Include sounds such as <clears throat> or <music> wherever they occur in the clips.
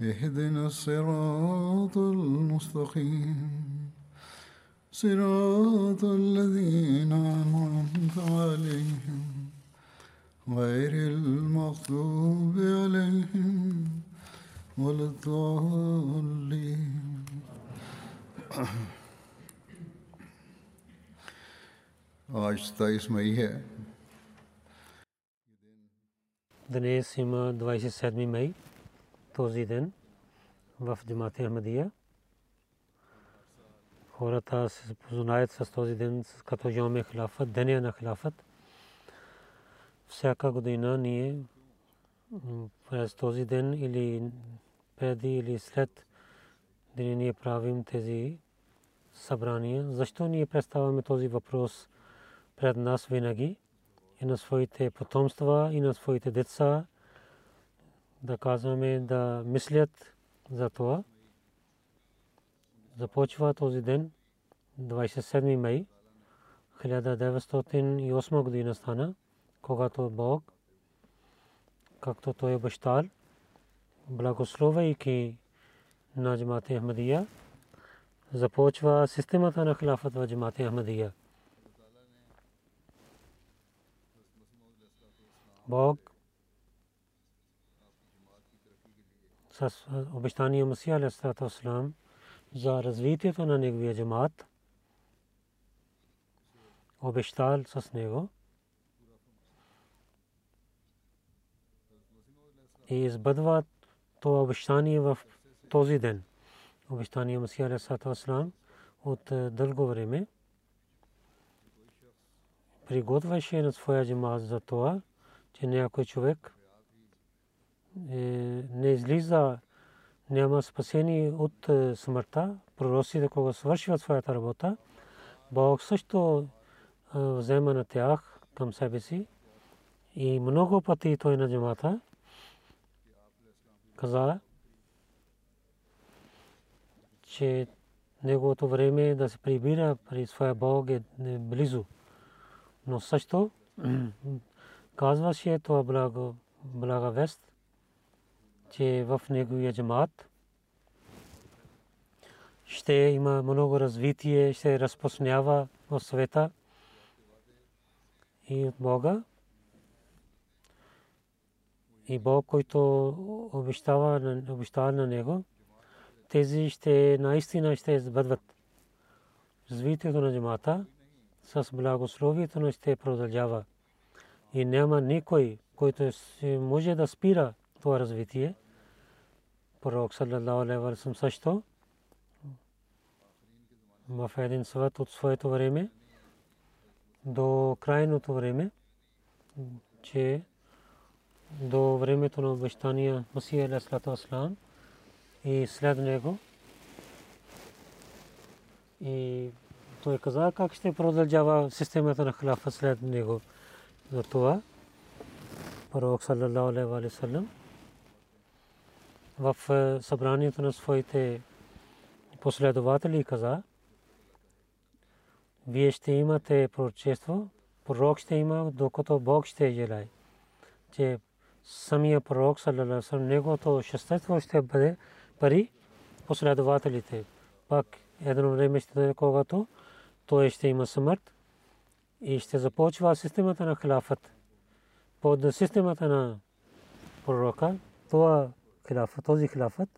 اهدنا الصراط المستقيم. صراط الذين أنعمت عليهم غير المغضوب عليهم ولا الضالين. <clears throat> آج ستائیس مئی ہے۔ دنیس има سیدمی مئی۔ Този ден в Джамат Ахмадия. Хората се познаят с този ден като Йоме Хилафът, деня на Хилафът. Всяка година ние през този ден или преди или след ден ние правим тези събрания. Защо ние представяме този въпрос пред нас винаги и на своите потомства и на своите деца да казваме да мислят за това. Започва този ден 27 май 1908 година стана, когато Бог, както той обещал, благословяйки на Джамат Ахмадия, започва системата на хилафът в Джамат Ахмадия. Бог с обещания Масия алейхиссалам за развитието на неговия джамат обещал с него. И избъдва това обещание в този ден. Обещание Масия алейхиссалам от дълго време. Приготвяше на своя джамат за това, че някой човек не излиза, няма спасение от смъртта. Пророците, кога свършват своята работа, Бог също взема на тях към себе си. И много пъти той на джамата каза, че неговото време да се прибира при своя Бог е близо. Но също <clears throat> казваше това благо, блага вест, че в неговия джамат ще има много развитие, ще разпространява в света и от Бога. И Бог, който обещава, обещава на него, тези ще наистина ще бъдат развитието на джамата с благословието но ще продължава и няма никой, който може да спира това развитие. Пророк саллалаху алейхи ва също в един съвет от своето време до крайното време, че до времето на обещания Масия алейхиссалату вассалам и след него и той каза как ще продължава системата на халафа след него. За това пророк саллалаху алейхи ва в събранието на своите последователи каза, вие ще имате пророчество, пророк ще има, докато Бог ще желае. Че самия пророк, саллалаху неговото същество ще бъде пари последователите. Пак едно време ще дойде, когато той ще има смърт и ще започва системата на хилафът. Под системата на пророка, това хилафът, този хилафът,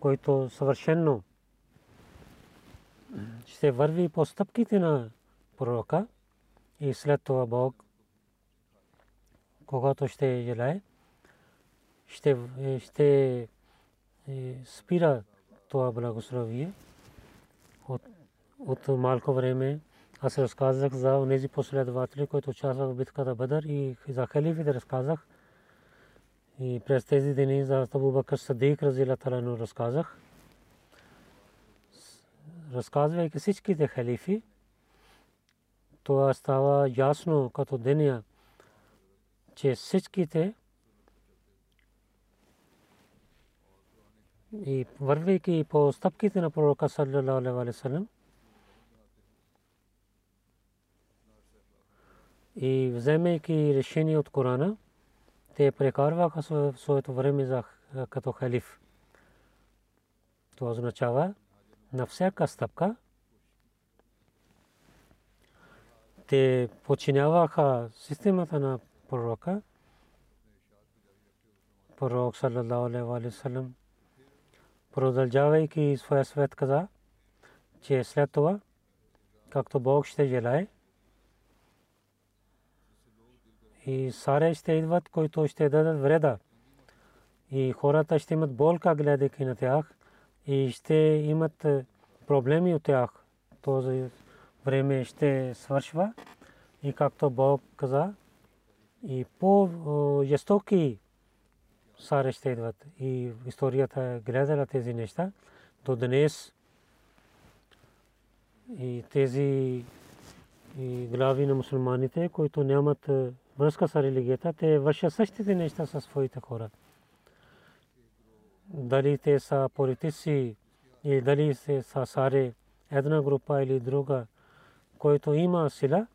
който съвършенно ще върви по стъпките на пророка и след това Бог, когато ще желае, ще, ще спира това благословие от, от малко време. Аз разказах за тези последователи, които участваха в битката Бадър и за халифите разказах. И през тези дни за Абу Бакр Садик Разила Талану разказах. Разказвайки всичките халифи, това става ясно като деня, че всичките и вървейки по стъпките на пророка саллалаху алейхи ва саллям и вземайки решение от Корана, те прекарваха своето време за, като халиф. Това означава на всяка стъпка те подчиняваха системата на пророка, пророк саллалаху алейхи ва саллям продължавайки своя свет каза, че след това, както Бог ще желае, и саре ще идват, които ще дадат вреда. И хората ще имат болка, гледайки на тях, и ще имат е, проблеми от тях. Този време ще свършва. И както Бог каза, и по-жестоки саре ще идват. И историята е гледала тези неща до днес. И тези и глави на мусулманите, които нямат е, връзка с религията, те вършат същите неща със своите хора. Дали те са политици или дали се са саре една група или друга, който има сила,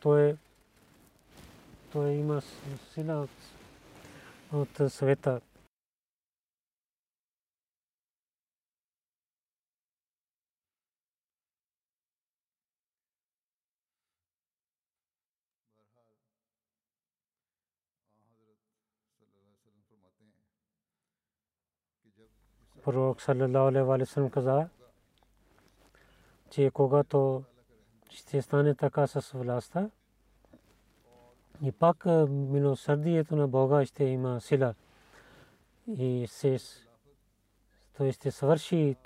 той, той има сила от света. Пророк саллям каза, че когато ще стане така с властта, и пак милосърдието на Бога ще има сила и се той ще свърши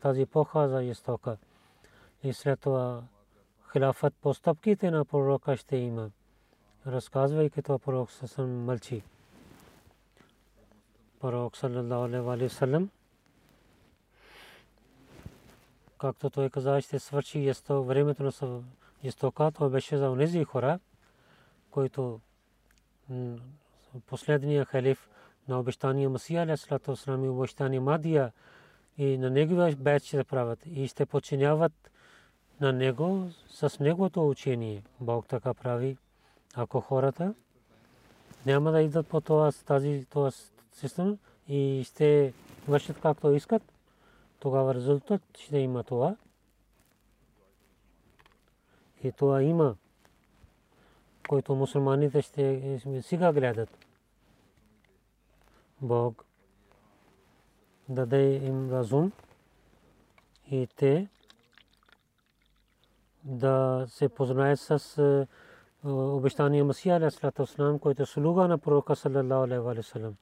тази епоха за истока. И след това хилафът по стъпките на пророка ще има. Разказвайки това пророк съвсем мълчи. Пророк саллалаху алейхи ва саллям както той каза, ще свърши есто, времето на естока, това беше за онези хора, които последния халиф на обещания Масия, алясалату вассалам и обещания Мадия и на неговия бед ще правят и ще подчиняват на него с неговото учение. Бог така прави. Ако хората няма да идат по тази система и ще вършат както искат, тогава резултат ще има това. И това има, който мусулманите ще сега гледат. Бог даде им разум и те да се познаят с обещания Масия, който е слуга на пророка саллалаху алейхи.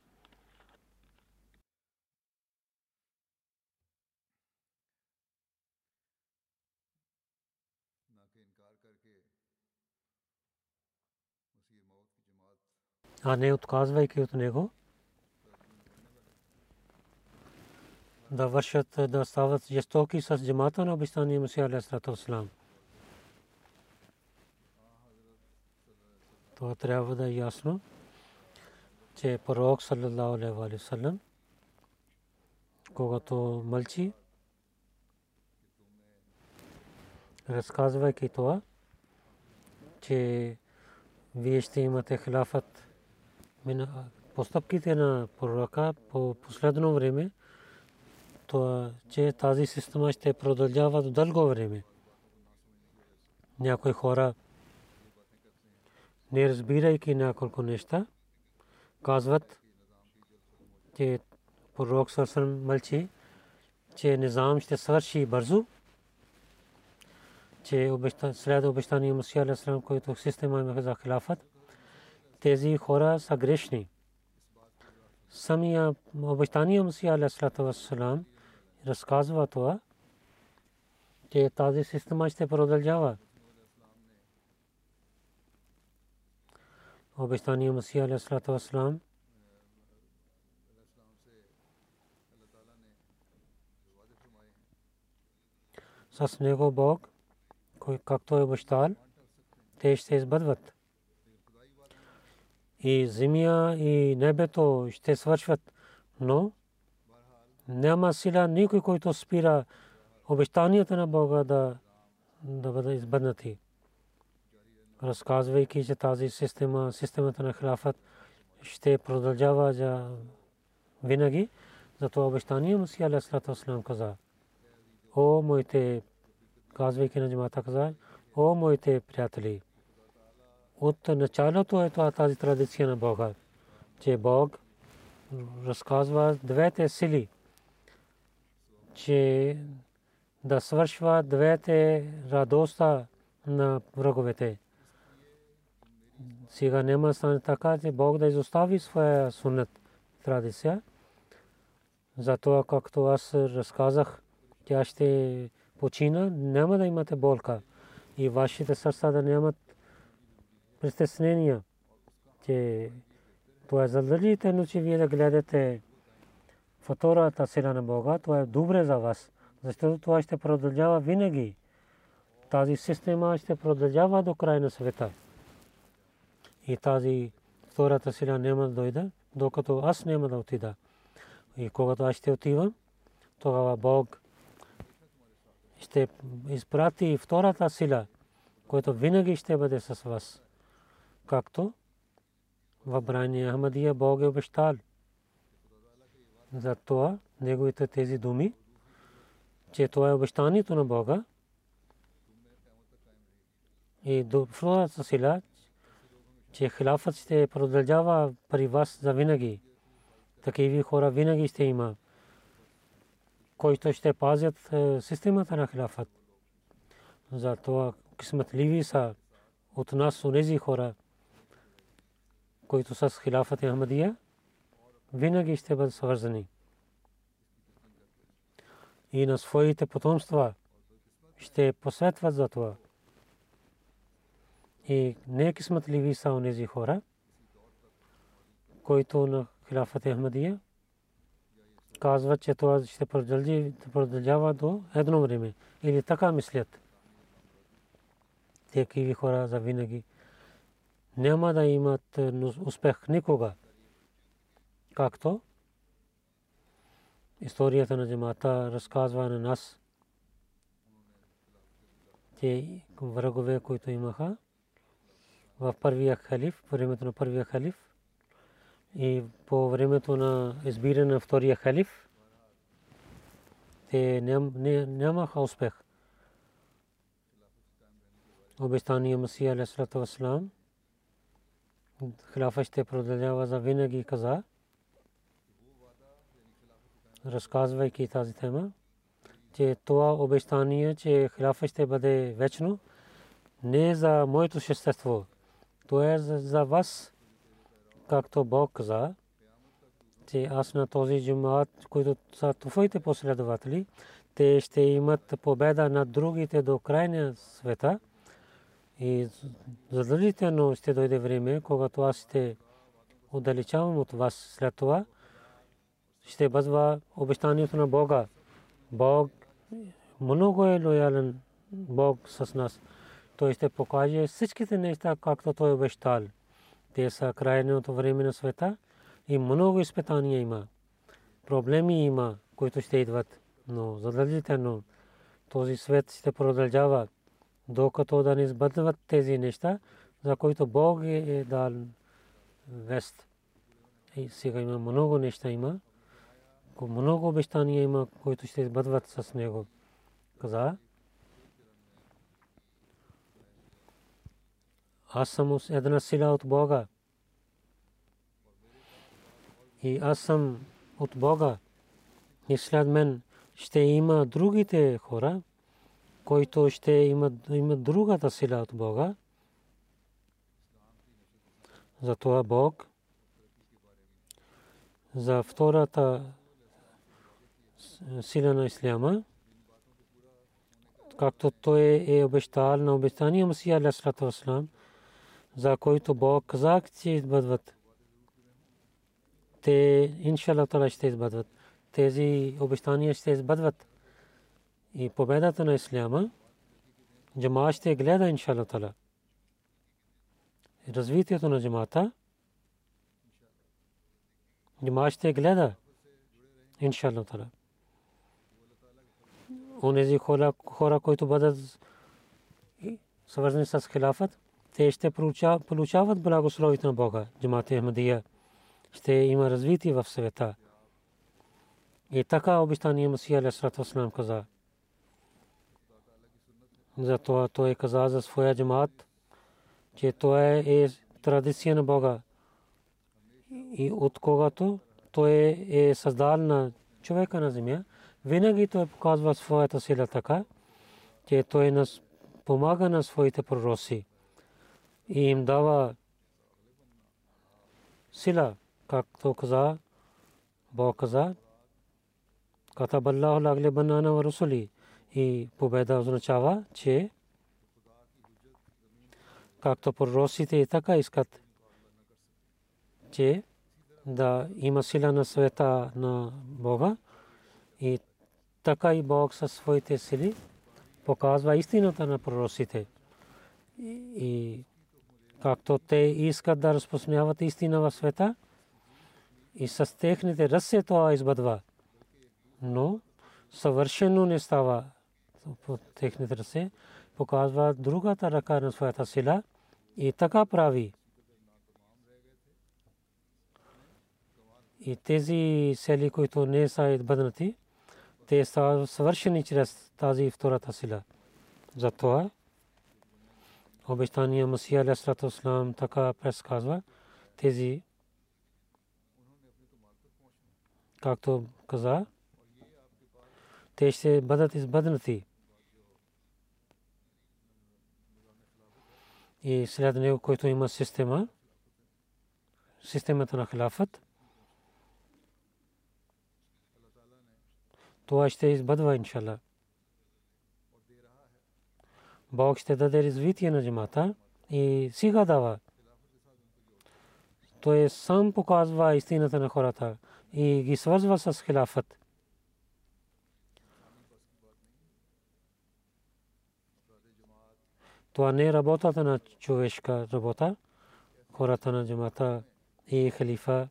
А не отказвайки от него, да вършат, да стават жестоки с джамата на обещания Мусия алейхиссалам. Това трябва да е ясно, че пророк саллалаху алейхи ва саллям, когато мълчи, разказвайки това, че вие ще имате хилафът постъпките на пророка по последно време, то че тази система ще продължава дълго време. Някои хора, не разбирайки няколко неща, казват, че пророк Сърсън мълчи, че низам ще свърши бързо, че след обещание Мусия Алейхиссалам, който система има за хилафът, тези хора са грешни. Самия обещание Мусия Алейхиссалам разказва това, че тази система ще продължава. обещание Масия алейхиссалам с него Бог, както е обещал, те ще избъдват. И земя и небето ще свършват, но няма сила никой, който спира обещанията на Бога да, да бъдат избъднати разказвайки, че тази система, системата на хилафът ще продължава за винаги. За това обещание Мусия Алейхиссалам каза. О, моите, казвайки на джамата каза, о, моите приятели, от началото е това тази традиция на Бога, че Бог разказва двете сили, че да свършва двете радоста на враговете. Сега няма стане така, че Бог да изостави своя сунет традиция. Затова, както аз разказах, тя ще почина, няма да имате болка. И вашите сърца да нямат притеснения, че това е задължително, че вие да гледате втората сила на Бога, това е добре за вас, защото това ще продължава винаги. Тази система ще продължава до края на света и тази втората сила няма да дойде, докато аз няма да отида. И когато аз ще отивам, тогава Бог ще изпрати втората сила, която винаги ще бъде с вас. Както в Брания Ахмадия Бог е обещал. Затова неговите тези думи, че това е обещанието на Бога и до втората сила, че хилафът ще продължава при вас за винаги. Такива хора винаги ще има, които ще пазят системата на хилафът. Затова късметливи са от нас онези хора, които с хилафът Ахмадия винаги ще бъдат свързани. И на своите потомства ще посветват за това. И не кисматливи са онези хора, които на хилафът Ахмадия казват, че това ще продължава до едно време. Или така мислят. Такива хора за винаги няма да имат успех никога. Както историята на джамата разказва на нас, те врагове, които имаха, в първия халиф, времето на първия халиф и по времето на избиране на втория халиф, те нямаха успех. Обещания Масия Алейхиссалату Вассалам хилафа ще продължава за винаги каза, разказвайки тази тема, че това обещание, че хилафа ще бъде вечно, не е за моето същество, то е за вас, както Бог каза, че аз на този джумат, които са твоите последователи, те ще имат победа над другите до крайния света. И задължително ще дойде време, когато аз ще отдалечавам от вас след това, ще бъдва обещанието на Бога. Бог много е лоялен Бог с нас той ще покаже всичките неща, както той обещал. Те са крайното време на света и много изпитания има. Проблеми има, които ще идват, но задължително този свет ще продължава, докато да не сбъдват тези неща, за които Бог е, е дал вест. И сега има много неща има, много обещания има, които ще бъдват с него. Каза, аз съм една сила от Бога. И аз съм от Бога. И след мен ще има другите хора, които ще имат, имат другата сила от Бога. Затова Бог за втората сила на Исляма, както той е обещал на обещания Масия Алясалату Васлам, за който Бог казах, че избъдват. Те, иншалла, ще избъдват. Тези обещания ще избъдват. И победата на Исляма, джама ще гледа, иншалла, тала. Развитието на джамата, джама ще гледа, иншалла, тала онези хора, които бъдат свързани с хилафът, те ще получават благословите на Бога. Джамат Ахмадия ще има развитие в света. И така обещание Масия Алисалату Аслам каза. Затова той каза за своя джамат, че това е традиция на Бога. И от когато той е създал на човека на земя, винаги той показва своята сила така, че той нас помага на своите пророци и им дава сила, както каза, Бог каза, катаб Аллаху лагле банана ва русули и победа означава, че както пророците и така искат, че да има сила на света на Бога и така и Бог със своите сили показва истината на пророците. И както те искат да разпространяват истина в света, и с техните ръце това избъдва. Но съвършено не става по техните ръце, показва другата ръка на своята сила и така прави. И тези сели, които не са избъднати, те са свършени чрез тази втората сила. Затова обещания Масия Алисалату Ислам така предсказва тези както каза, те ще бъдат избъднати. И след него, който има система, системата на халафът, това ще избъдва, иншалла. Бог ще даде развитие на джамата и сега дава. Той сам показва истината на хората и ги свързва с хилафът. Това не е работата на човешка работа. Хората на джамата и халифа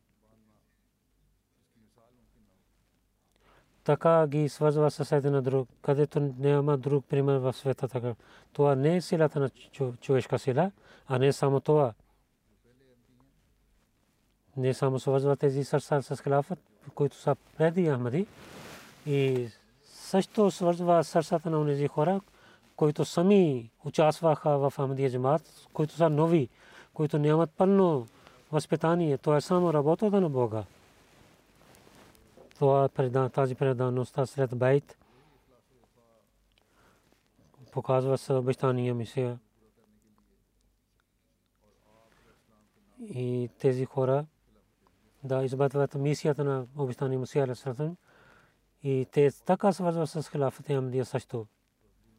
така ги свързва с един друг, където няма друг пример в света така. Това не е силата на човешка сила, а не само това. Не само свързва тези сърца с хилафът, които са преди Ахмади, и също свързва сърцата на тези хора, които сами участваха в Ахмадия джамат, които са нови, които нямат пълно възпитание. Това е само работата на Бога това предан, тази предаността след байт показва се обещания мисия. И тези хора да избъдват мисията на обещания мисия и те така свързват с хилафът Амдия също,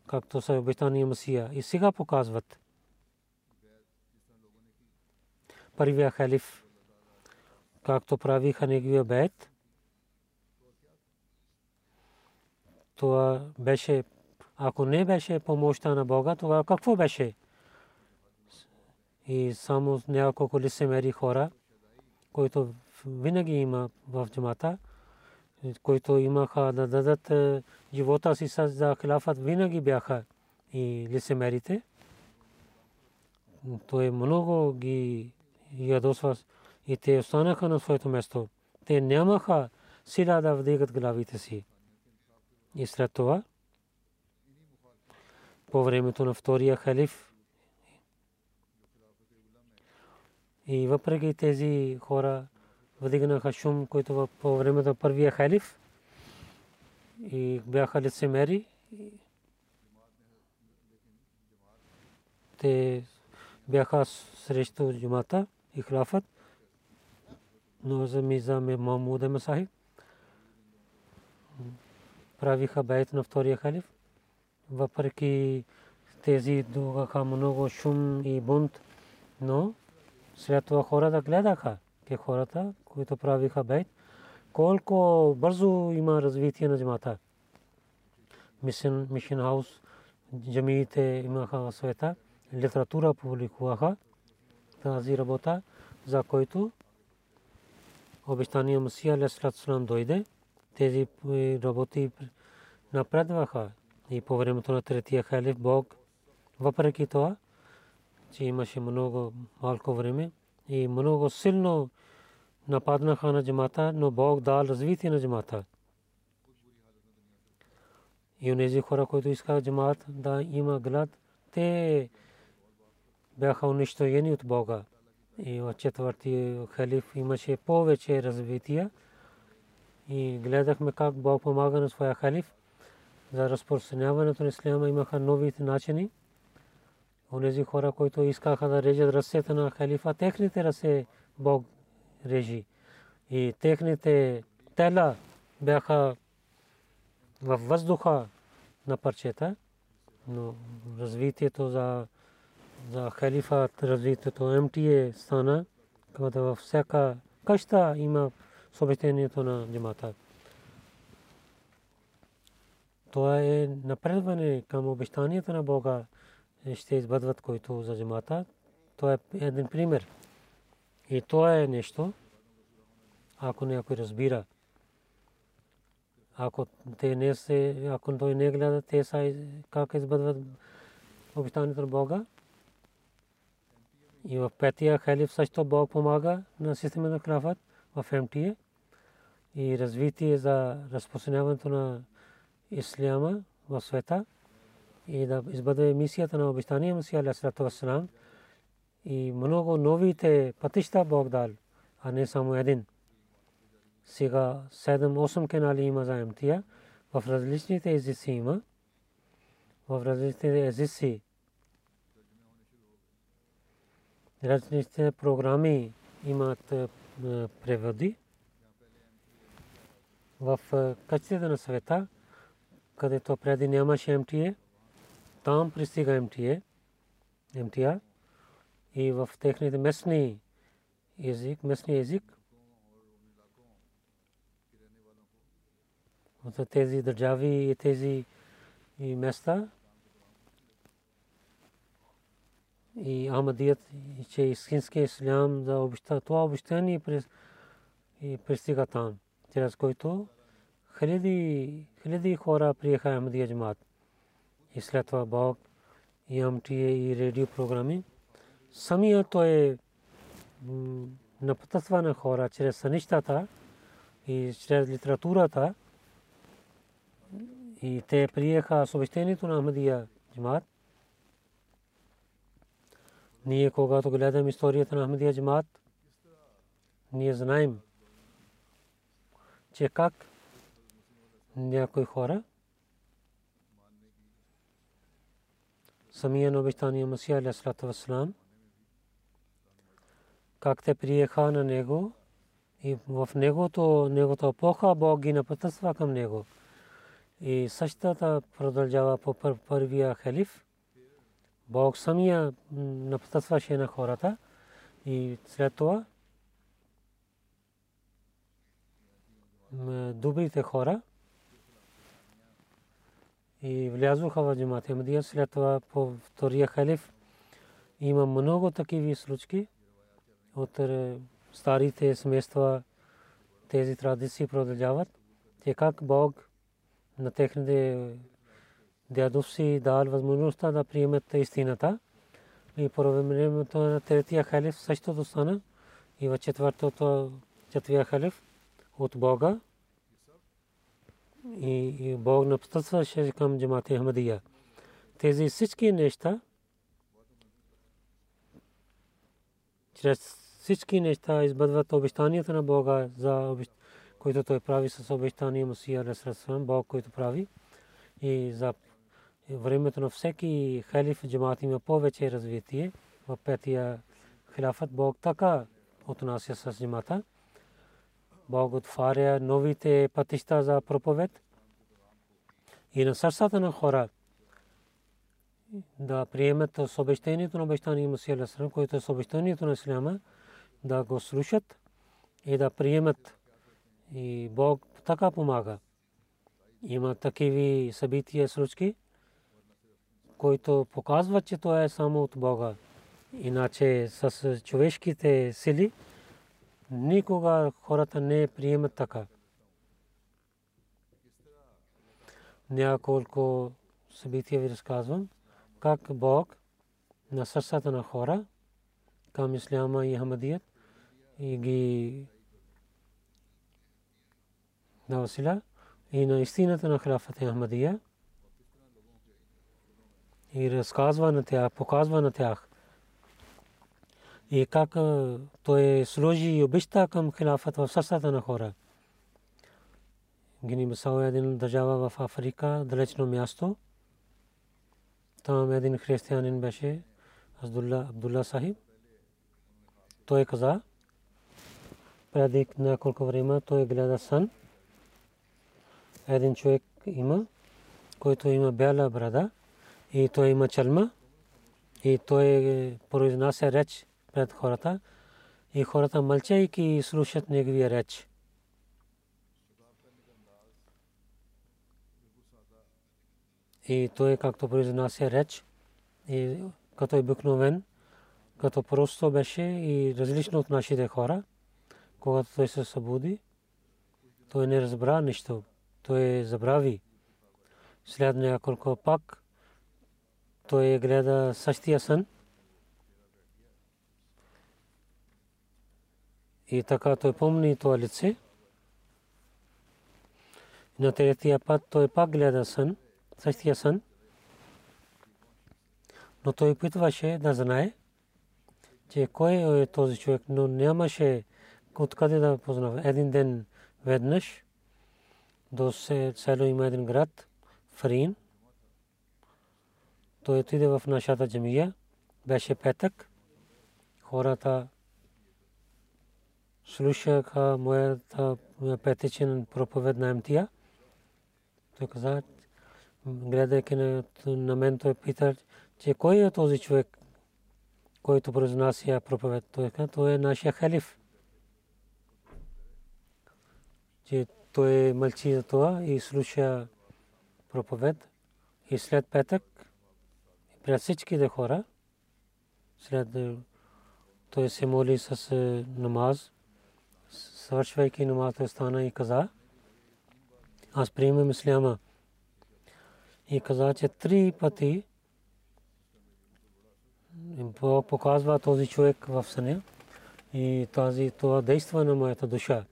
както са обещания мисия. И сега показват първия халиф, както правиха неговия бейт, това беше, ако не беше помощта на Бога, това какво беше? И само няколко лицемери хора, които винаги има в джамата, които имаха да дадат е, живота си за хилафът, винаги бяха и лицемерите. Той много ги ядосва и те останаха на своето место. Те нямаха сила да вдигат главите си. И след това, по времето на втория халиф, и въпреки тези хора вдигнаха шум, които по времето на първия халиф, и бяха лицемери. Те бяха срещу джумата и хлафът, но за Мизам Махмуд Масахиб правиха бейт на втория халиф. Въпреки тези дугаха много шум и бунт, но след хората гледаха, ке хората, които правиха бейт, колко бързо има развитие на джамата. Мисен, мишен хаус, джамиите имаха света, литература публикуваха тази работа, за който обещания Масия Алейхиссалам дойде. Тези работи напредваха и по времето на третия халиф Бог, въпреки това, че имаше много малко време и много силно нападнаха на джамата, но Бог дал развитие на джамата. И онези хора, които искаха джамат да има глад, те бяха унищожени от Бога. И в четвърти халиф имаше повече развитие. И гледахме как Бог помага на своя халиф. За разпространяването на исляма имаха новите начини. Онези хора, които искаха да режат ръцете на халифа, техните ръце Бог режи. И техните тела бяха във въздуха на парчета, но развитието за, за халифа, развитието МТА стана, когато във всяка къща има съобщението на джамата. Това е напредване към обещанията на Бога ще избъдват, които за джамата. Това е един пример. И това е нещо, ако някой разбира. Ако те не се, ако той не гледа, те са как избъдват обещанието на Бога. И в петия халиф също Бог помага на система на крафат в МТА и развитие за разпространяването на исляма в света и да избъде мисията на обещания Масия Алейхиссалату Вассалам и много новите пътища Бог дал, а не само един. Сега 7-8 канали има за МТА. В различните езици има. В различните езици. Различните програми имат преводи. В е, качеството на света, където преди нямаше МТА, там пристига МТА. МТА и в техните местни език, местни език, от тези държави и тези и места и Ахмадият, че истинския ислям за обеща, това обещание и пристига там, чрез който хиляди, хиляди хора приеха Ахмадия джамат. И след това Бог и АМТА и радио програми. Самия той напътства на хора чрез сънищата и чрез литературата и те приеха съобщението на Ахмадия джамат. Ние когато гледаме историята на Ахмадия джамат, ние знаем, че как някои хора самия на обещания Масия Алейхиссалату Вассалам как те приеха на него и в негото, негото епоха Бог ги напътства към него. И същата продължава по първия халиф. Бог самия напътстваше на хората и след това добрите хора и влязоха в джамат Ахмадия. След това по втория халиф има много такива случаи от е, старите семейства тези традиции продължават. Те как Бог на техните дядовци дал възможността да приемат истината. И по времето на третия халиф същото стана. И в четвъртото четвъртия халиф от Бога. И Бог напътстваше към джамата Ахмадия. Тези всички неща чрез всички неща избъдват обещанията на Бога, за който той прави с обещания Масия Алесрасвам, Бог, който прави. И за времето на всеки халиф джамат има повече развитие. В петия хилафът Бог така отнася с джамата. Бог отваря новите пътища за проповед и на сърцата на хора да приемат с на обещание Мусия Лесрам, което е с на Исляма, да го слушат и да приемат. И Бог така помага. Има такиви събития, случки, които показват, че това е само от Бога. Иначе с човешките сили никога хората не приемат така. Няколко събития ви разказвам, как Бог на сърцата на хора към Исляма и Хамадият и ги навсила и на истината на храфата Ахмадия и разказва на тях, показва на тях и как той сложи и обеща към хилафът в сърцата на хора. Гини Бисао е един държава в Африка, далечно място. Там един християнин беше Абдулла Сахиб. Той каза, преди няколко време той гледа сън. Един човек има, който има бяла брада и той има чалма и той произнася реч пред хората и хората мълчайки слушат неговия реч. И той както произнася реч и като обикновен, като просто беше и различно от нашите хора, когато той се събуди, той не разбра нищо. Той забрави. След няколко пак той гледа същия сън И така той помни това лице. На третия път той пак гледа сън, същия сън. Но той опитваше да знае, че кой е този човек, но нямаше откъде да познава. Един ден веднъж до село има един град, Фрин. Той отиде в нашата джамия. Беше петък. Хората слушаха моята петичен проповед на МТА. Той каза, гледайки на мен, той пита, че кой е този човек, който произнася проповед. Той е нашия халиф. Че той мълчи за това и слуша проповед. И след петък, пред всичките хора, след той се моли с намаз, свършвайки намаза стана и каза, аз приемам исляма. И каза, че три пъти показва този човек в съня и тази това действа на моята душа.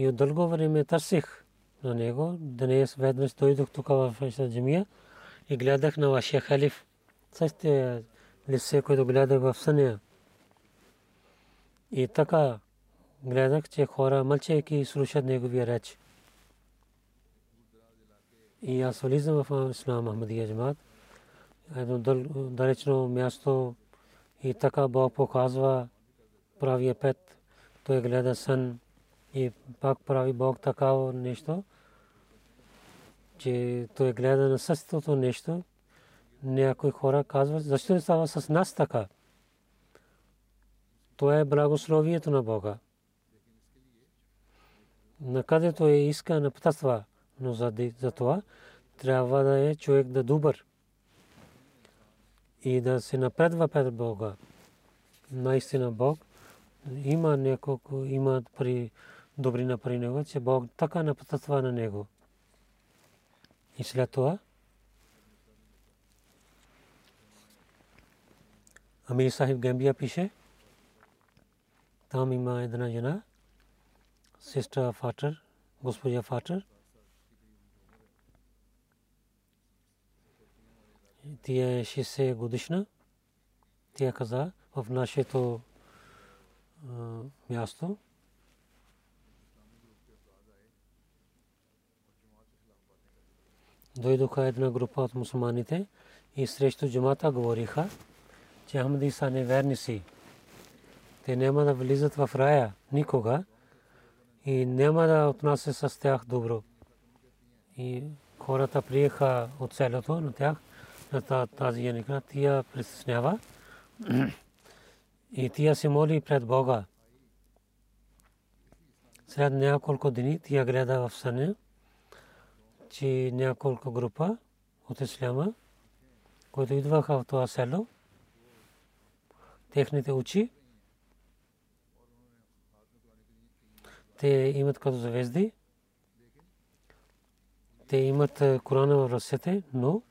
И от дълго време търсих на него. Днес веднъж дойдох тук в джамия и гледах на вашия халиф. Същия лице, което гледах в съня. И така гледах, че хора мълчайки слушат неговия реч. И аз влизам в Ислам Ахмадия джамат. Едно далечно място и така Бог показва правия пет. Той гледа сън и пак прави Бог такава нещо, че той гледа на същото нещо. Някои хора казват, защо не става с нас така? Това е благословието на Бога на където е иска на птаства, но за, за това трябва да е човек да добър и да се напредва пред Бога. Наистина Бог има няколко, има при добрина при него, че Бог така напътства на него. И след това Амир Сахиб Гамбия пише, там има една жена, sister Fatar, госпожа Фатър. Тя е 60 годишна. Тя каза в нашето място. Дойдоха една група от мусулманите и срещу джамата говориха, че Ахмади са неверници. Те няма да влизат в рая никога и няма да отнася с тях добро. И хората приеха от селото на тях, на тази яника, тия притеснява и тия се моли пред Бога. След няколко дни тия гледа в съня, че няколко група от исляма, които идваха в това село, техните очи, те имат като звезди, те имат Корана в ръцете, но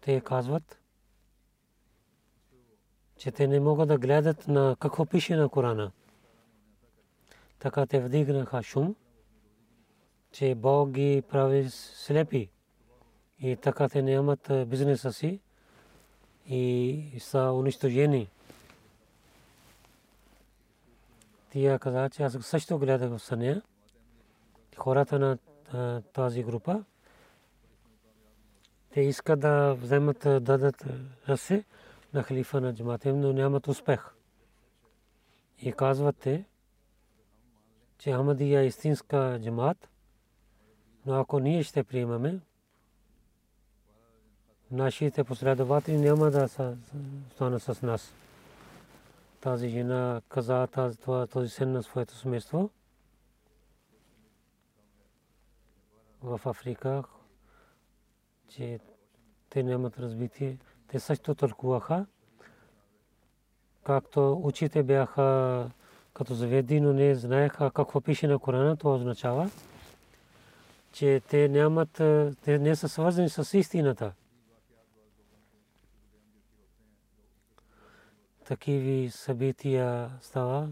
те казват, че те не могат да гледат на какво пише на Корана. Така те вдигнаха шум, че Бог ги прави слепи. И така те нямат бизнеса си и са унищожени. Тия каза, че аз също гледах в съня. Хората на тази група, те искат да вземат, да дадат ръце на халифа на джамата но нямат успех. И казват те, че Ахмадия е истинска джамат, но ако ние ще приемаме, нашите последователи няма да станат с нас. Тази жена каза този сен на своето семейство в Африка, че те нямат развитие. Те също тълкуваха, както учите бяха като заведи, но не знаеха какво пише на Корана, това означава, че те нямат, те не са свързани с истината. Такиви събития става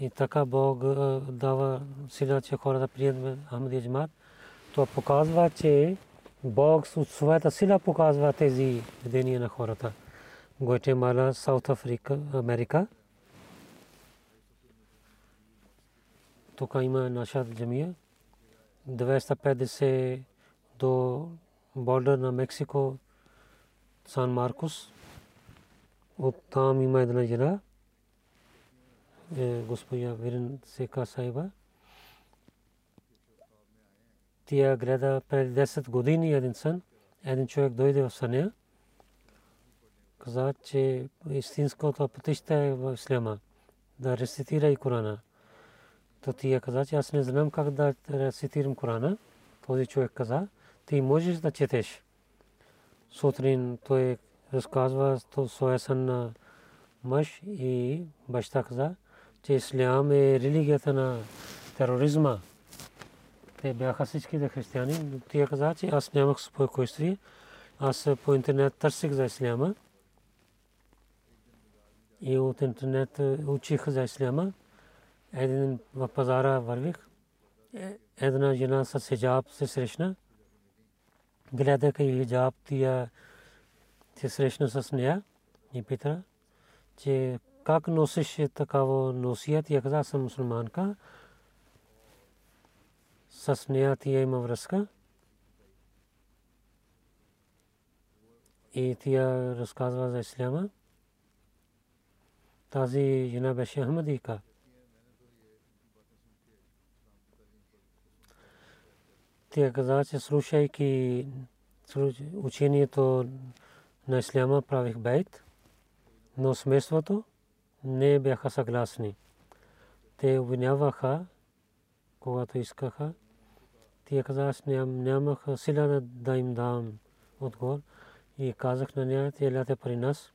и така Бог дава сила, че хората приемат Ахмадия Джамат. Това показва, че Бог от своята сила показва тези видения на хората. Гуатемала, Саут Африка, Америка. Тук има наша джамия. 250 до бордер на Мексико, Сан Маркос. От там има една жена, е, госпожа Вирен Сека Сайба. Тя гледа преди 10 години един сън. Един човек дойде в съня. Каза, че истинското пътища е в Исляма. Да рецитира и Корана. То тия каза, че аз не знам как да рецитирам Корана. Този човек каза, ти можеш да четеш. Сутрин той разказва то своя сън на мъж и баща каза, че Ислям е религията на тероризма. Те бяха всичките християни, тия каза, че аз нямах спокойствие. Аз по интернет търсих за исляма. И от интернет учих за исляма. Един в пазара вървих. Една жена с хиджаб се срещна. Гледах и хиджаб тия се срещна с нея и пита, че как носиш такава носия. Тя каза, съм мусулманка с нея тия има връзка. И тя разказва за исляма. Тази жена беше Ахмадика. Тя каза, че слушайки учението на исляма правих бейт, но смесвото не бяха съгласни. Те обвиняваха, когато искаха, тия каза, аз нямах сила да им дам отговор. И казах на нея, те ляте при нас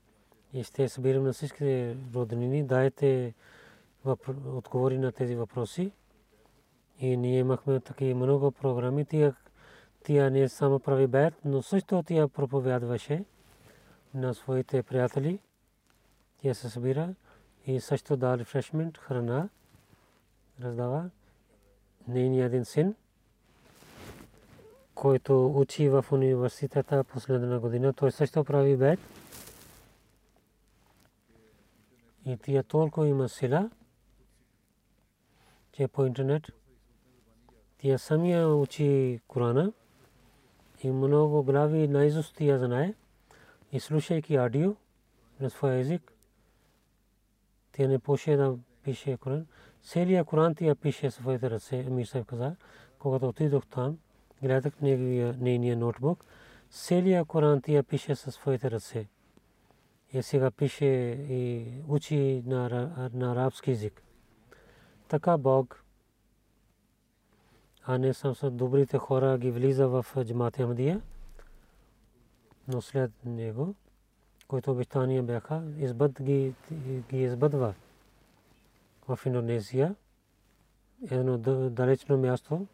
и ще събирам на всички роднини, дайте отговори на тези въпроси. И ние имахме такива много програми. Тия, тия не само прави бед, но също тия проповядваше на своите приятели. Тя се събира и също да рефрешмент, храна раздава. Нейният един син който учи в университета последна година, той също прави бед. И тия толкова има сила, че по интернет тия самия учи Корана и много глави наизуст я знае и слушайки аудио на своя език, тя не поше да пише Коран. Целият Коран тя пише своите ръце, Амир Сайф каза, когато отидох там, гледах нейния ноутбук, целият Коран тя пише със своите ръце. И сега пише и учи на, на арабски език. Така Бог, а не съм с добрите хора ги влиза в джамат Ахмадия, но след него, които обещания бяха, избъд ги, ги избъдва. В Индонезия, едно далечно място,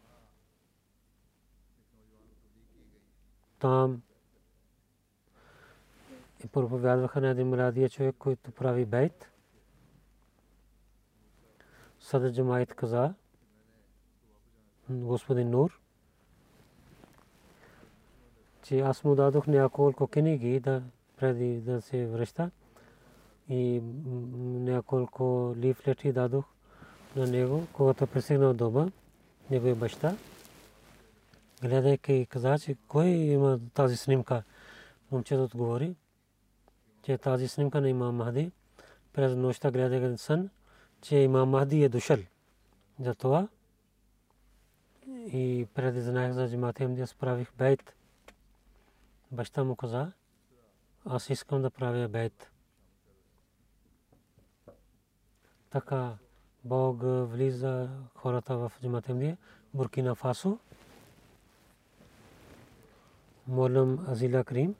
там и проповядваха на един младия човек, който прави бейт. Сада Джамайт каза, господин Нур, че аз му дадох няколко книги да, преди да се връща и няколко лифлети дадох на него, когато пристигнал дома, неговия баща. Гледайки каза, че кой има тази снимка, момчето отговори, че тази снимка на имам Махди, през нощта гледайки сън, че имам Махди е дошъл. Затова и преди знаех за джамата им, справих бейт. Баща му каза, аз искам да правя бейт. Така Бог влиза хората в джамата им, Буркина Фасо. Молам Азила Крим.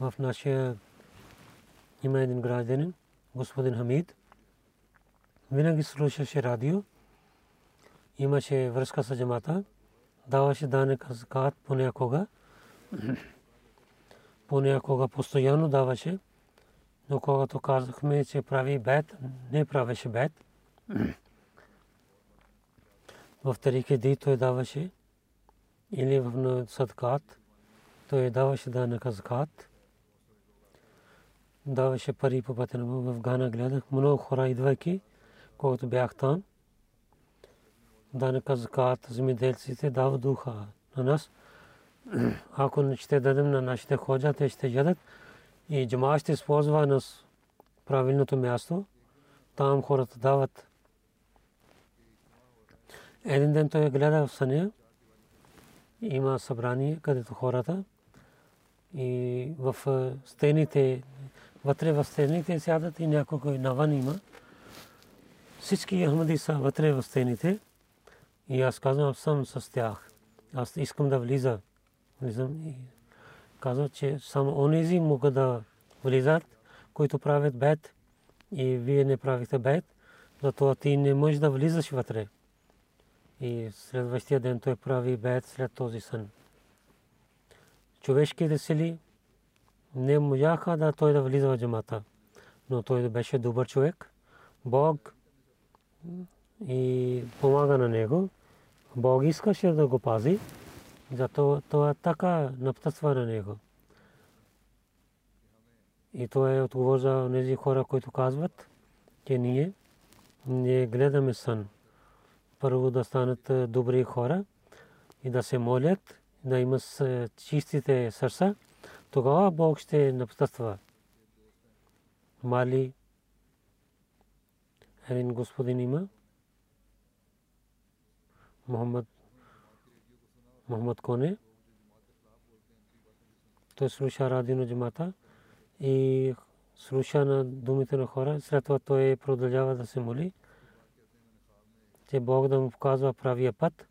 В нашия има един гражданин, господин Хамид. Винаги слушаше радио. Имаше връзка с джамата. Даваше данък закат понякога. Понякога постоянно даваше. Но когато казахме, че прави бед, не правеше бед. В тарики ди той даваше. Или в садкат. Той даваше данък закат даваше пари по пътя в Гана гледах много хора идвайки, когато бях там. Данъка закат, земеделците дава духа на нас. <clears throat> Ако не ще дадем на нашите ходжа, те ще ядат и джама ще използва нас правилното място. Там хората дават. Един ден той гледа в съня. Има събрание, където хората и в стените вътре в стените сядат и няколко навън има. Всички Ахмади са вътре в стените и аз казвам, съм с тях. Аз искам да влиза. Влизам и казвам, че само онези могат да влизат, които правят бед и вие не правите бед, затова ти не можеш да влизаш вътре. И следващия ден той прави бед след този сън. Човешките сили не можаха да той да влиза в джамата. Но той беше добър човек. Бог и помага на него. Бог искаше да го пази. Зато това така напътства на него. И това е отговор за тези хора, които казват, че ние не гледаме сън. Първо да станат добри хора и да се молят, да имат чистите сърца тогава Бог ще напътства. Мали един господин има. Мохаммад Мохаммад Коне. Той слуша радио на джамата и слуша на думите на хора. След това той продължава да се моли, че Бог да му показва правия път.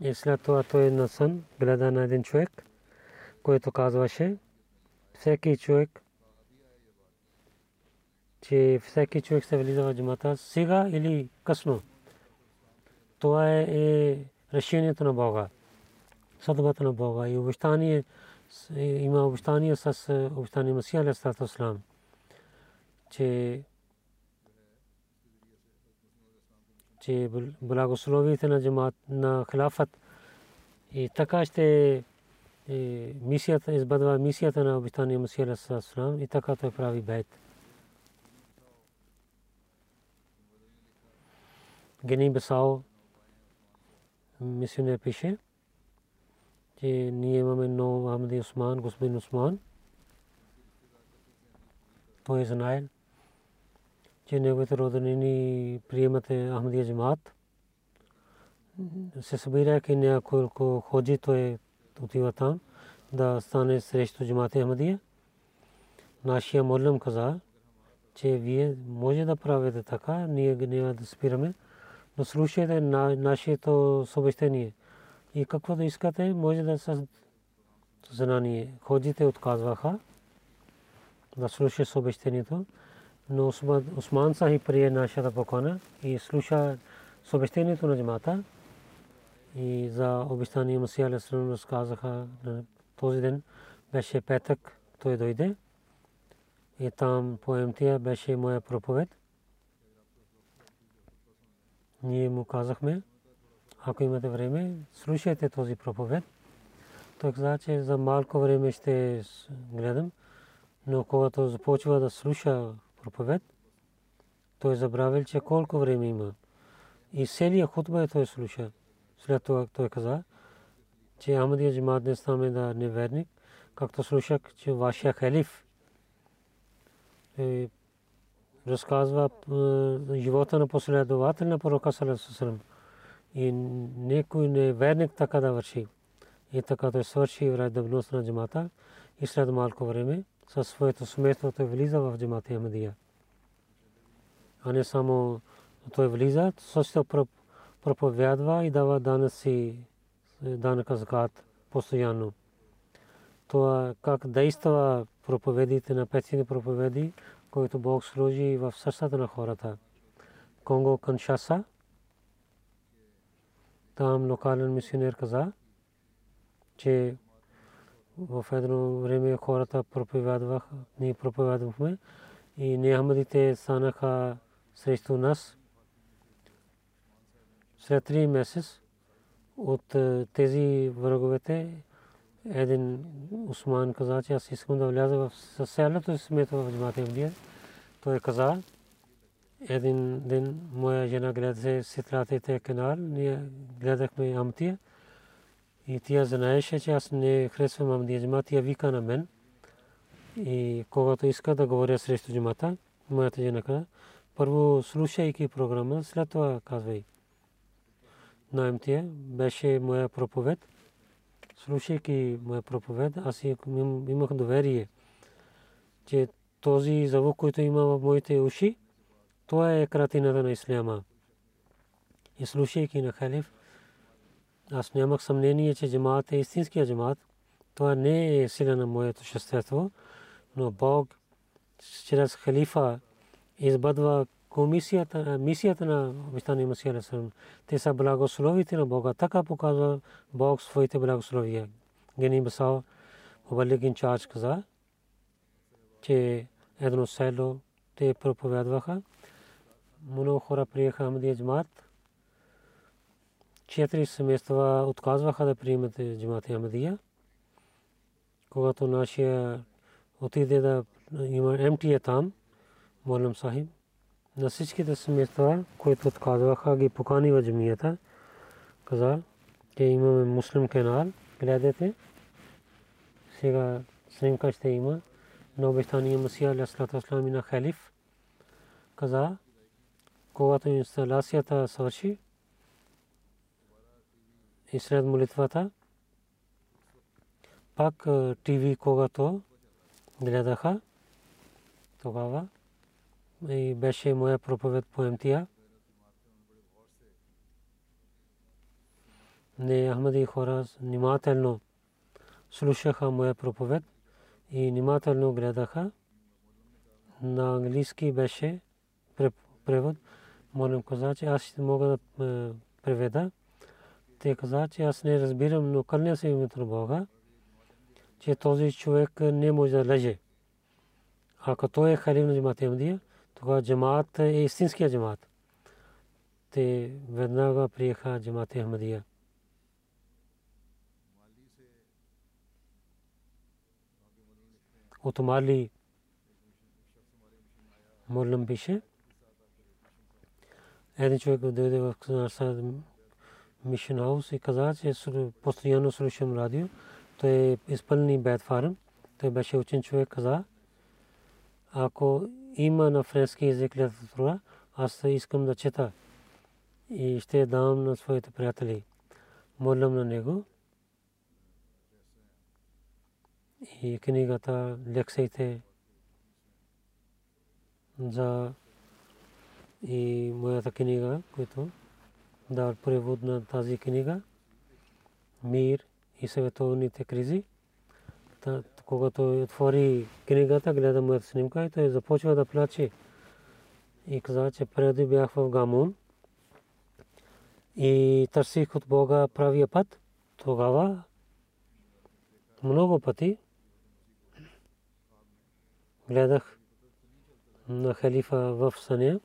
И след това той на сън гледа на един човек, който казваше, всеки човек, че всеки човек се влиза в джамата сега или късно. Това е, е решението на Бога. Съдбата на Бога и обещание има обещание с обещание Масия Алейхиссалату Ислам, че че благословите на джамат на хилафът и така ще мисията, избъдва мисията на обитания Масия Салам и така той прави бейт. Гени Бесао мисионер пише, че ние имаме нов Ахмади Осман, господин Осман. Той е знае, че неговите роднини приемат Ахмадия джамаат. Се събирайки няколко ходжи, той отива там да стане срещу джамаат Ахмадия. Нашия молим каза, че вие може да правите така, ние няма да спираме, но слушайте на нашето съобщение. И какво да искате, може да се знание. Ходите отказваха да слуша съобщението, но Осман Сахи прие нашата покана и слуша съобщението на джамата и за обещание Масия Алисалам разказаха този ден беше петък, той дойде и там по МТА беше моя проповед. Ние му казахме, ако имате време, слушайте този проповед. Той каза, че за малко време ще гледам, но когато започва да слуша проповед, той забравил, че колко време има. И целият хутба е той слуша. След това той каза, че Ахмадия джимат не стане да неверник, както слушах, че вашия халиф е, разказва е, живота на последовател на пророка Салесалам. И никой не е верник така да върши. И така той свърши вредност на джамата и след малко време със своето семейство той влиза в джамата Ахмадия. А не само той влиза, също проповядва и дава данъци, данъка закат постоянно. Това как действа проповедите на петите проповеди, които Бог сложи в сърцата на хората. Конго Каншаса, там локален мисионер каза, че в едно време хората проповядваха, ние проповядвахме и неахмадите станаха срещу нас. След три месец от е, тези враговете един Усман каза, че аз искам да вляза в съселото семейство в джамата Индия. Той каза, един ден моя жена гледаше сестрата те канал, ние гледахме Амтия. И тя знаеше, че аз не харесвам Амдия джама, тя вика на мен. И когато иска да говоря срещу джамата, моята жена каза, първо слушайки програма, след това казвай. На Амтия беше моя проповед слушайки моя проповед, аз имах доверие, че този звук, който има в моите уши, това е кратината на исляма. И слушайки на халиф, аз нямах съмнение, че джамаат е истинския джамаат. Това не е сила на моето шествество, но Бог чрез халифа избъдва комисията, мисията на обещания Масия Алисалам. Те са благословите на Бога. Така показва Бог своите благословия. Гени Басао, Мубалик инчарж каза, че едно село те проповядваха. Много хора приеха Амадия джамат. Четири семейства отказваха да приемат джамат Амадия. Когато нашия отиде да има МТ там, Молам Сахиб, на всичките семейства, които отказваха, ги покани в джамията. Каза, че имаме муслим канал, гледате. Сега снимка ще има на обещание Масия Аляслата Аслами на халиф. Каза, когато инсталацията свърши и след молитвата, пак ТВ, когато гледаха, тогава и беше моя проповед по МТА. Не Ахмади хора внимателно слушаха моя проповед и внимателно гледаха. На английски беше превод. Молим каза, че аз ще мога да е, преведа. Те каза, че аз не разбирам, но кърня се името на Бога, че този човек не може да леже. Ако той е халиф на Джамат тогава джамаат е истинския джамаат. Те веднага приеха джамаат Ахмадия. От Мали Молям пише. Един човек дойде в Ксанарсад Мишен Хаус и каза, че постоянно слушам радио. Той изпълни Бет Фарм. Той беше учен човек, каза, ако има на френски език литература, аз искам да чета и ще дам на своите приятели. Молям на него. И книгата, лекциите за и моята книга, която дал превод на тази книга, Мир и световните кризи. Когато отвори книгата, гледа моята снимка и той започва да плаче. И каза, че преди бях в Гамун и търсих от Бога правия път. Тогава много пъти гледах на халифа в съня.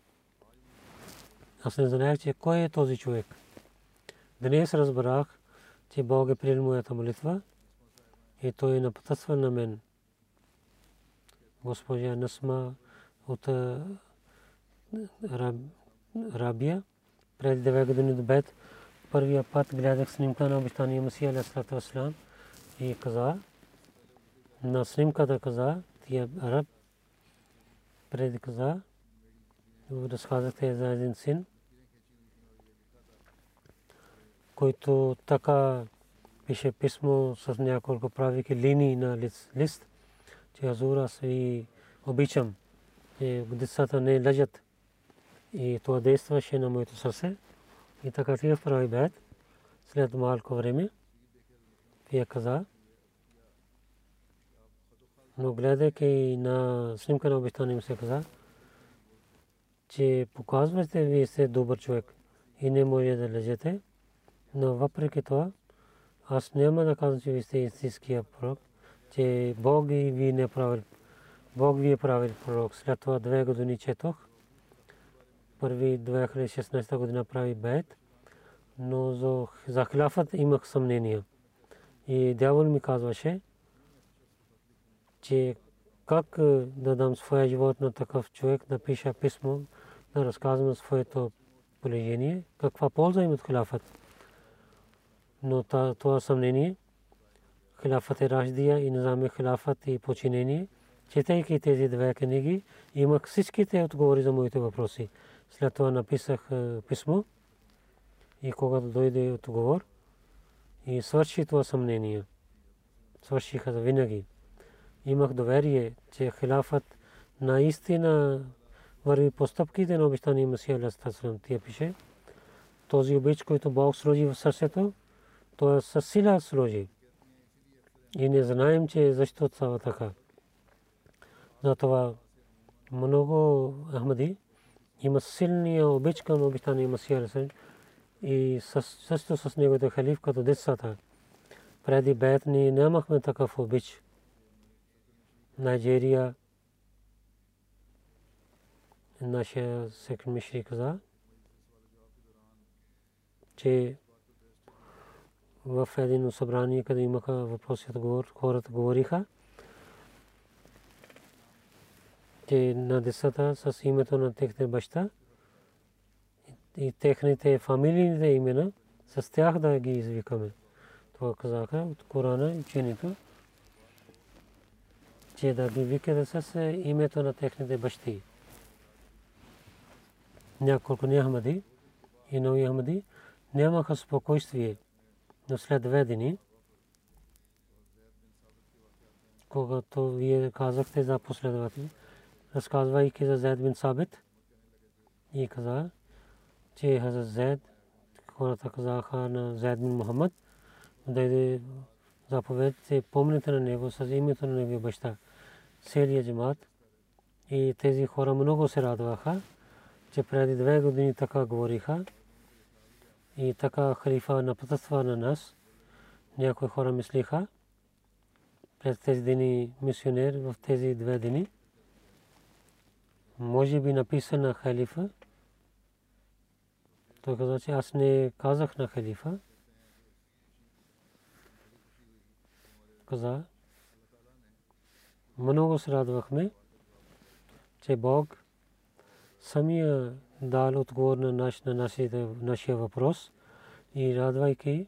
Аз не знаех, че кой е този човек. Днес разбрах, че Бог е приел моята молитва и той напътства на мен. Госпожа Насма от Рабия, преди 9 години до бед, първия път гледах снимка на обещания Масия Алисалату Аслам и каза, на снимката каза, тия араб, преди каза, разказахте за един син, който така пише писмо с няколко правики линии на лист, че Азур аз обичам, че децата не лежат. И това действаше на моето сърце. И така тия прави бед. След малко време, тия каза, но гледайки на снимка на обещание се каза, че показвате, вие сте добър човек и не може да лежете, но въпреки това, аз няма да казвам, че ви сте истинския пророк, че Бог и ви не правил. Бог ви е правил пророк. След това две години четох. Първи 2016 година прави бед, но за, хилафът имах съмнения. И дявол ми казваше, че как да дам своя живот на такъв човек, да пиша писмо, да разказвам своето положение, каква полза има от хилафът но това съмнение, хилафът е Рашдия и низам хилафът и починение, четейки тези две книги, имах всичките отговори за моите въпроси. След това написах писмо и когато дойде отговор и свърши това съмнение. Свършиха винаги. Имах доверие, че хилафът наистина върви постъпките на обещания Масия Алейхиссалам. Тия пише, този обич, който Бог сложи в сърцето, то е със сила сложи. И не знаем, че защо става така. Затова много Ахмади има силния обич към обичания Масия Расен и също с неговите халиф като децата. Преди бед ни нямахме такъв обич. Найджерия нашия секретар Мишри каза, че в един събрание, къде имаха въпроси хората говориха, че на децата с името на техните баща и техните фамилийните имена, с тях да ги извикаме. Това казаха от Корана и учението, че да ги викате с името на техните бащи. Няколко Ахмади и нови Ахмади нямаха спокойствие но след две дни, когато вие казахте за последователи, разказвайки за Зед бин Сабит, и каза, че Хазрат Зед, хората казаха на Зед бин Мухаммад, даде заповед, помните на него с името на неговия баща, целия джамат. И тези хора много се радваха, че преди две години така говориха, и така халифа напътства на нас. Някои хора мислиха през тези дни мисионер в тези две дни. Може би написа на халифа. Той каза, че аз не казах на халифа. Каза, много се радвахме, че Бог самия дал отговор на, наш, на нашия, нашия въпрос, и радвайки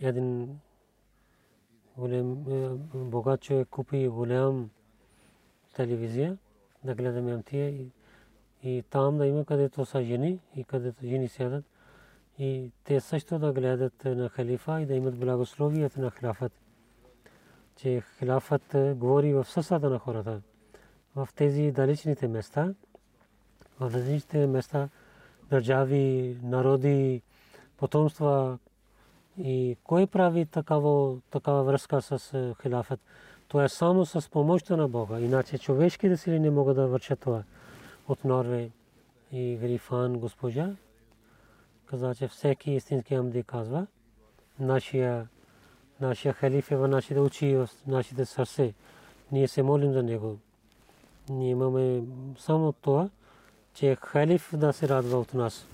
един голям богат човек купи голям телевизия да гледаме амтия и, и там да има където са жени и където жени сядат и те също да гледат на халифа и да имат благословията на хилафът. Че хилафът говори в сърцата на хората. В тези далечните места, в далечните места, държави, народи, потомства, и кой прави такава, такава връзка с хилафът? То е само с помощта на Бога. Иначе човешките сили не могат да вършат това. От Норве и Грифан госпожа каза, че всеки истински амди казва, нашия, нашия халиф е в нашите очи, в нашите сърце. Ние се молим за него. Ние имаме само това, че халиф да се радва от нас.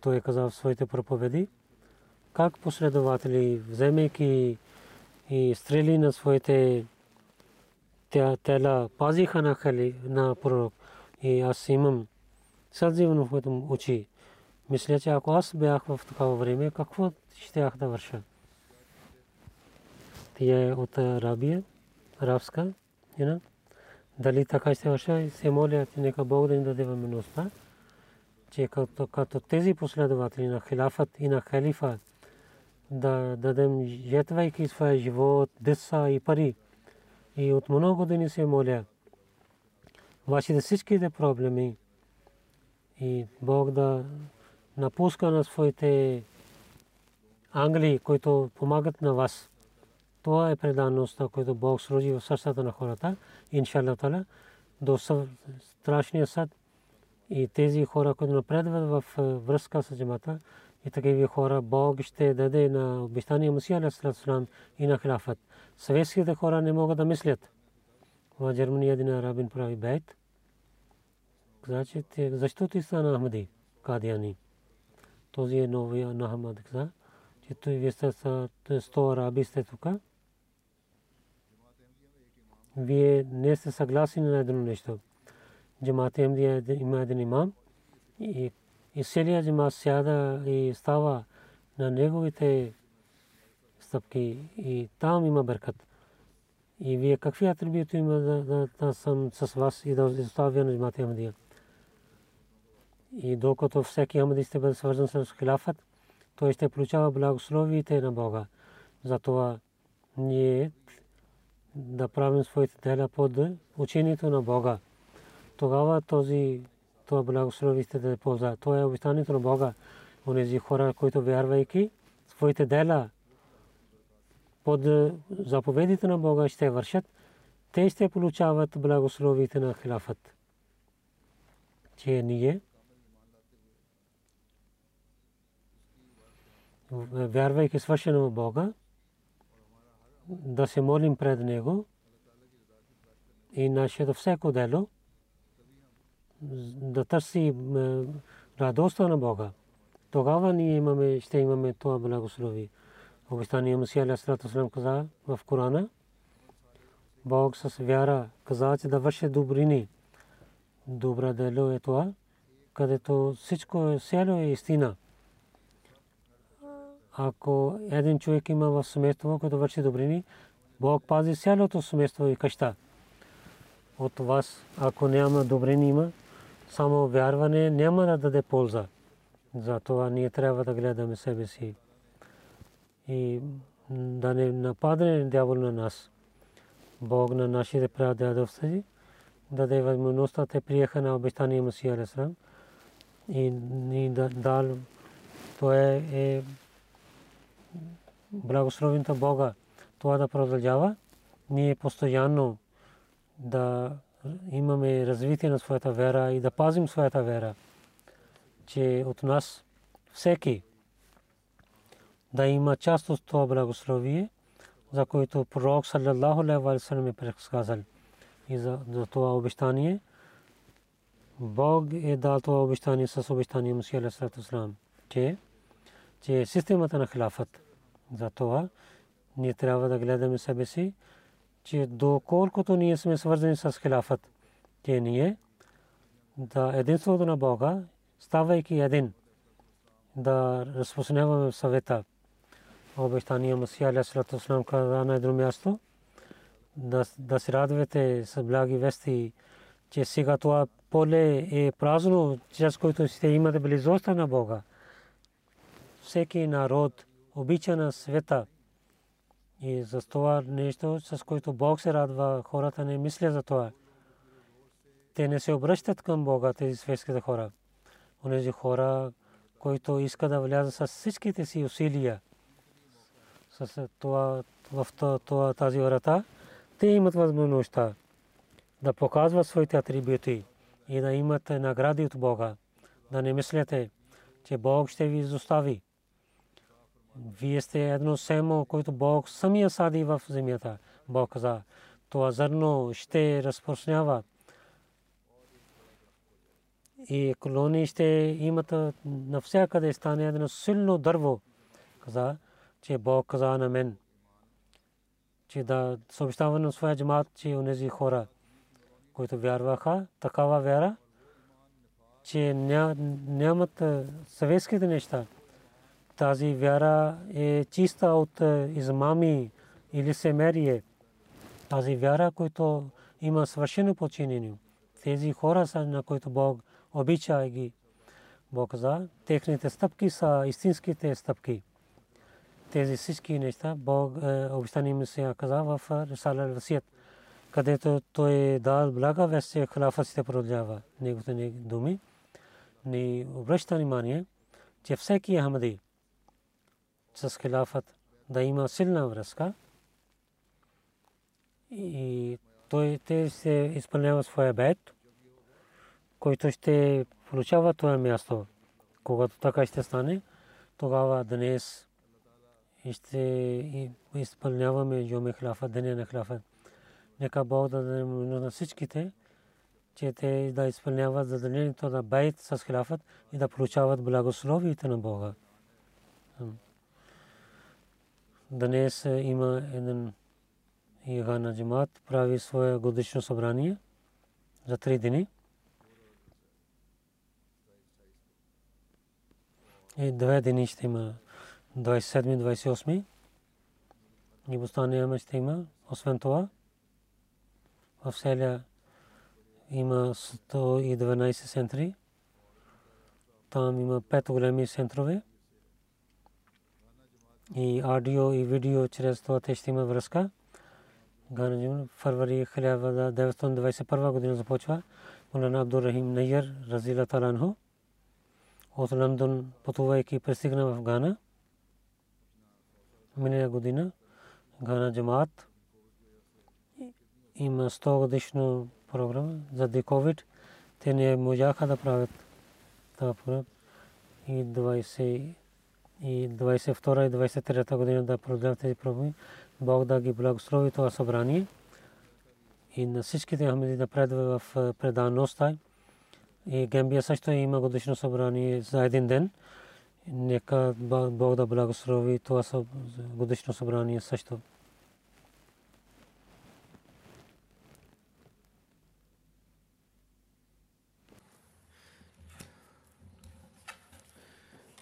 Той е казал в своите проповеди как последователи, вземайки и стрели на своите тела, пазиха на хали, на пророк. И аз имам сълзи в моите очи. Мисля, че ако аз бях в такава време, какво ще да върша? Тя е от Арабия, арабска. Дали така ще върша, се моля, че нека Бог да ни даде възможността, че като тези последователи на хилафът и на халифа да дадем жетвайки своя живот, деца и пари. И от много години се моля. Вашите всичките проблеми и Бог да напуска на своите ангели, които помагат на вас. Това е предаността, която Бог сложи в сърцата на хората. Иншалла Тала, до страшния съд и тези хора, които напредват в връзка с джамата, и такива хора Бог ще даде на обещания Мусия Алейхиссалам и на хилафът. Съветските хора не могат да мислят. В Германия един арабин прави бейт. Значи, защо ти стана Ахмади, Кадияни? Този е новия на Ахмад. Каза, че той вие сте 100 араби сте тук. Вие не сте съгласни на едно нещо. Джамат Емдия има един имам и и целият джамат сяда и става на неговите стъпки и там има бъркат. И вие какви атрибути има да, да, да съм с вас и да оставя на джамат Ахмадия. И докато всеки Ахмади ще бъде свързан с хилафът, той ще получава благословите на Бога. Затова ние да правим своите дела под учението на Бога. Тогава този това благослови сте да полза. Това е обещанието на Бога. Онези хора, които вярвайки своите дела под заповедите на Бога ще вършат, те ще получават благословите на хилафът. Че ние вярвайки свършено Бога, да се молим пред Него и нашето всяко дело, да търси радостта на Бога. Тогава ние имаме, ще имаме това благослови. Обещание Мусия Алясалату каза в Корана. Бог с вяра каза, че да върши добрини. Добра дело е това, където всичко е село е истина. Ако един човек има в семейство, което върши добрини, Бог пази цялото семейство и къща. От вас, ако няма добрини има, само вярване няма да даде полза. Затова ние трябва да гледаме себе си и да не нападне дявол на нас. Бог на нашите прадядовци даде възможността те приеха на обещания Мусия Алисалам и ни дал то е, благословенето Бога. Това да продължава. Ние постоянно да имаме развитие на своята вера и да пазим своята вера, че от нас всеки да има част от това благословие, за което пророк саллаллаху алейхи е предсказал. И за, за това обещание Бог е дал това обещание с обещание Мусия алейхи че че системата на хилафът. За ние трябва да гледаме себе си че доколкото ние сме свързани с хилафът, че ние да единството на Бога, ставайки един, да разпространяваме съвета. Обещания Масия Алясалату Ослам каза на едно място да, да се радвате с благи вести, че сега това поле е празно, чрез което сте имате близостта на Бога. Всеки народ обича на света. И за това нещо, с което Бог се радва, хората не мислят за това. Те не се обръщат към Бога, тези светските хора. Онези хора, които искат да влязат с всичките си усилия с това, в това, тази врата, те имат възможността да показват своите атрибути и да имат награди от Бога. Да не мислите, че Бог ще ви изостави. Вие сте едно семо, което Бог самия сади в земята. Бог каза, това зърно ще разпространява и колонии ще имат навсякъде стане едно силно дърво. Каза, че Бог каза на мен, че да съобщава на своя джамат, че онези хора, които вярваха, такава вяра, че нямат съветските неща. Тази вяра е чиста от измами или семерие. Тази вяра, която има свършено подчинение. Тези хора са, на които Бог обича ги. Бог каза, техните стъпки са истинските стъпки. Тези всички неща Бог обещани ми се каза в Рисала Васият, където той е дал блага вест, че халафът ще продължава неговите думи. Ни обръща внимание, че всеки Ахмади с халафът да има силна връзка и той те се изпълнява своя бед който ще получава това място. Когато така ще стане, тогава днес ще изпълняваме Йоме Хлафа, Деня на Хлафа. Нека Бог да даде на всичките, че те да изпълняват задължението да байт с хляфът и да получават благословиите на Бога. Днес има един Игана Джимат, прави свое годишно събрание за три дни. И две дни ще има 27-28. И Бустания ще има. Освен това, в селя има 112 центри. Там има пет големи центрове. И аудио и видео чрез това те ще има връзка. Ганаджим февруари 1921 година започва. Мулана Абдуррахим Найер, Разила Таланхо от Лондон, пътувайки пристигна в Гана. Миналия година Гана Джамаат има 100 годишно програма за ковид. Те не можаха да правят това програма и 20 и 22 и 23 година да продължат тези програми. Бог да ги благослови това събрание и на всичките хамиди да предва в предаността и Гамбия също има годишно събрание за един ден. Нека Бог да благослови това годишно събрание също.